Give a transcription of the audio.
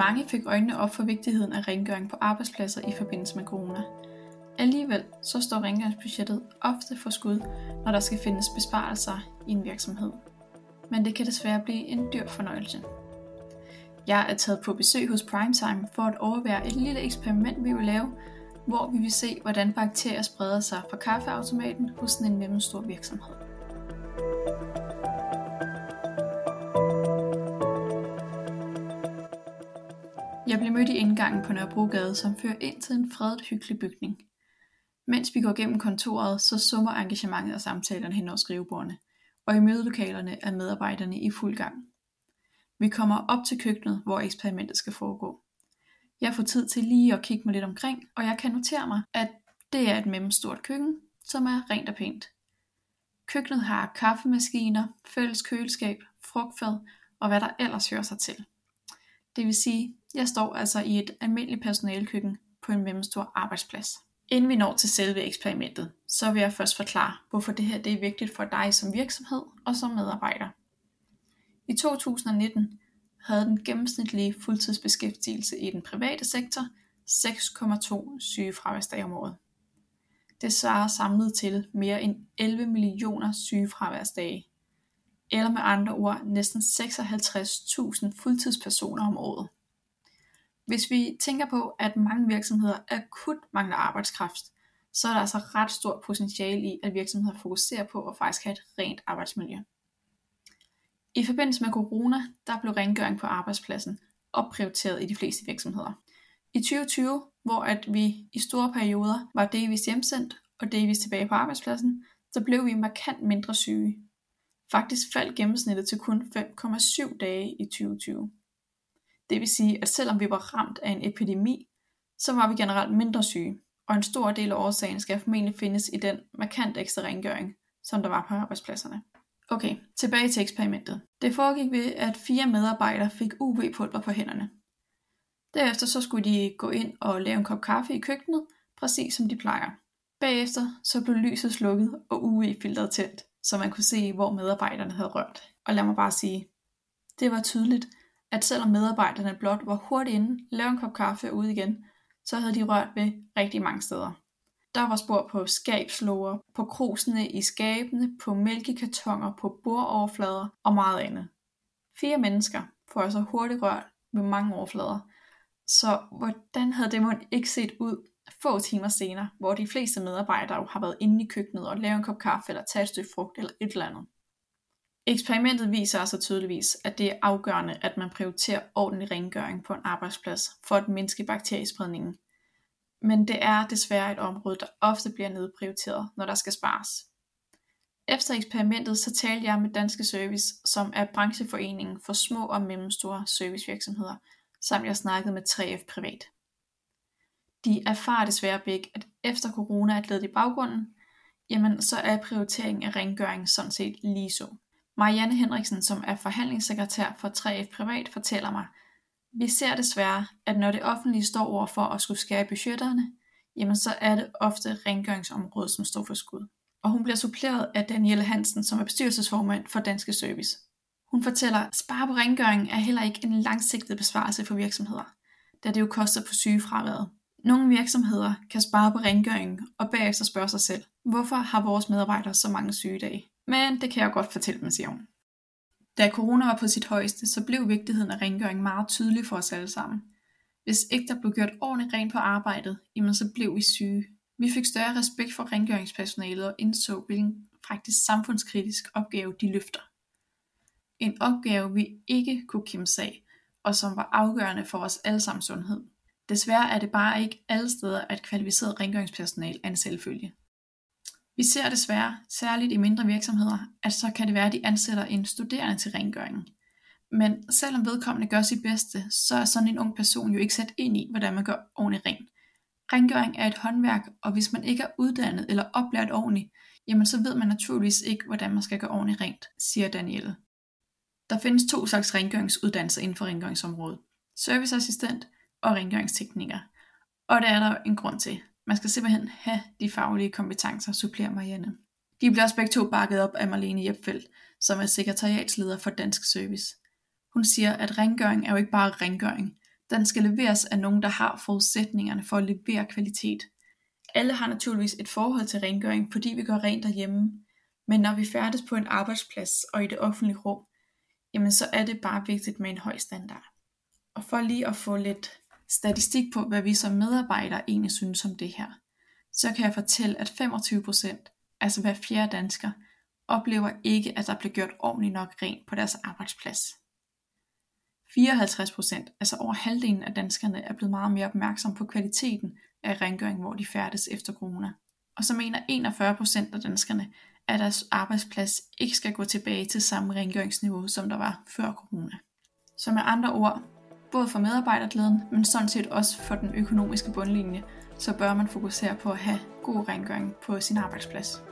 Mange fik øjnene op for vigtigheden af rengøring på arbejdspladser i forbindelse med corona. Alligevel så står rengøringsbudgettet ofte for skud, når der skal findes besparelser i en virksomhed. Men det kan desværre blive en dyr fornøjelse. Jeg er taget på besøg hos Primetime for at overvære et lille eksperiment, vi vil lave, hvor vi vil se, hvordan bakterier spreder sig fra kaffeautomaten hos en mellemstor virksomhed. Jeg blev mødt i indgangen på Nørrebrogade, som fører ind til en fredet hyggelig bygning. Mens vi går gennem kontoret, så summer engagementet og samtalerne hen over skrivebordene, og i mødelokalerne er medarbejderne i fuld gang. Vi kommer op til køkkenet, hvor eksperimentet skal foregå. Jeg får tid til lige at kigge mig lidt omkring, og jeg kan notere mig, at det er et mellemstort køkken, som er rent og pænt. Køkkenet har kaffemaskiner, fælles køleskab, frugtfad og hvad der ellers hører sig til. Det vil sige, jeg står altså i et almindeligt personalekøkken på en mellemstor arbejdsplads. Inden vi når til selve eksperimentet, så vil jeg først forklare, hvorfor det her det er vigtigt for dig som virksomhed og som medarbejder. I 2019 havde den gennemsnitlige fuldtidsbeskæftigelse i den private sektor 6,2 sygefraværsdage om året. Det svarer samlet til mere end 11 millioner sygefraværsdage, eller med andre ord næsten 56.000 fuldtidspersoner om året. Hvis vi tænker på, at mange virksomheder akut mangler arbejdskraft, så er der altså ret stort potentiale i, at virksomheder fokuserer på at faktisk have et rent arbejdsmiljø. I forbindelse med corona, der blev rengøring på arbejdspladsen opprioriteret i de fleste virksomheder. I 2020, hvor at vi i store perioder var delvist hjemsendt og delvist tilbage på arbejdspladsen, så blev vi markant mindre syge. Faktisk faldt gennemsnittet til kun 5,7 dage i 2020. Det vil sige, at selvom vi var ramt af en epidemi, så var vi generelt mindre syge, og en stor del af årsagen skal formentlig findes i den markant ekstra rengøring, som der var på arbejdspladserne. Okay, tilbage til eksperimentet. Det foregik ved, at fire medarbejdere fik UV-pulver på hænderne. Derefter så skulle de gå ind og lave en kop kaffe i køkkenet, præcis som de plejer. Bagefter så blev lyset slukket og UV-filteret tændt, så man kunne se, hvor medarbejderne havde rørt. Og lad mig bare sige, det var tydeligt, at selvom medarbejderne blot var hurtigt inde, lavede en kop kaffe og ud igen, så havde de rørt ved rigtig mange steder. Der var spor på skabslåger, på krusene i skabene, på mælkekartoner, på bordoverflader og meget andet. Fire mennesker får altså hurtigt rørt ved mange overflader. Så hvordan havde det mon ikke set ud få timer senere, hvor de fleste medarbejdere jo har været inde i køkkenet og lavet en kop kaffe eller taget et stykke frugt eller et eller andet. Eksperimentet viser altså tydeligvis, at det er afgørende, at man prioriterer ordentlig rengøring på en arbejdsplads for at mindske bakteriespredningen. Men det er desværre et område, der ofte bliver nedprioriteret, når der skal spares. Efter eksperimentet så talte jeg med Danske Service, som er brancheforeningen for små og mellemstore servicevirksomheder, samt jeg snakkede med 3F Privat. De erfarer desværre begge, at efter corona er glædet i baggrunden, jamen så er prioriteringen af rengøring sådan set lige så. Marianne Henriksen, som er forhandlingssekretær for 3F Privat, fortæller mig, vi ser desværre, at når det offentlige står over for at skulle skære budgetterne, jamen så er det ofte rengøringsområdet, som står for skud. Og hun bliver suppleret af Danielle Hansen, som er bestyrelsesformand for Danske Service. Hun fortæller, at spare på rengøring er heller ikke en langsigtet besvarelse for virksomheder, da det jo koster på sygefraværet. Nogle virksomheder kan spare på rengøringen og bagefter spørge sig selv, hvorfor har vores medarbejdere så mange sygedage? Men det kan jeg godt fortælle dem, siger hun. Da corona var på sit højeste, så blev vigtigheden af rengøring meget tydelig for os alle sammen. Hvis ikke der blev gjort ordentligt rent på arbejdet, jamen så blev vi syge. Vi fik større respekt for rengøringspersonalet og indså, hvilken faktisk samfundskritisk opgave de løfter. En opgave, vi ikke kunne kimse af, og som var afgørende for vores allesammens sundhed. Desværre er det bare ikke alle steder, at kvalificeret rengøringspersonal er en selvfølge. Vi ser desværre, særligt i mindre virksomheder, at så kan det være, at de ansætter en studerende til rengøringen. Men selvom vedkommende gør sit bedste, så er sådan en ung person jo ikke sat ind i, hvordan man gør ordentligt rent. Rengøring er et håndværk, og hvis man ikke er uddannet eller oplært ordentligt, jamen så ved man naturligvis ikke, hvordan man skal gøre ordentligt rent, siger Danielle. Der findes to slags rengøringsuddannelser inden for rengøringsområdet. Serviceassistent og rengøringsteknikker. Og det er der en grund til. Man skal simpelthen have de faglige kompetencer, supplerer Marianne. De bliver også begge to bakket op af Marlene Jepfeldt, som er sekretariatsleder for Dansk Service. Hun siger, at rengøring er jo ikke bare rengøring. Den skal leveres af nogen, der har forudsætningerne for at levere kvalitet. Alle har naturligvis et forhold til rengøring, fordi vi gør rent derhjemme. Men når vi færdes på en arbejdsplads og i det offentlige rum, jamen så er det bare vigtigt med en høj standard. Og for lige at få lidt statistik på, hvad vi som medarbejdere egentlig synes om det her, så kan jeg fortælle, at 25%, altså hver fjerde dansker, oplever ikke, at der bliver gjort ordentligt nok rent på deres arbejdsplads. 54%, altså over halvdelen af danskerne, er blevet meget mere opmærksom på kvaliteten af rengøring, hvor de færdes efter corona. Og så mener 41% af danskerne, at deres arbejdsplads ikke skal gå tilbage til samme rengøringsniveau, som der var før corona. Så med andre ord, både for medarbejderglæden, men sådan set også for den økonomiske bundlinje, så bør man fokusere på at have god rengøring på sin arbejdsplads.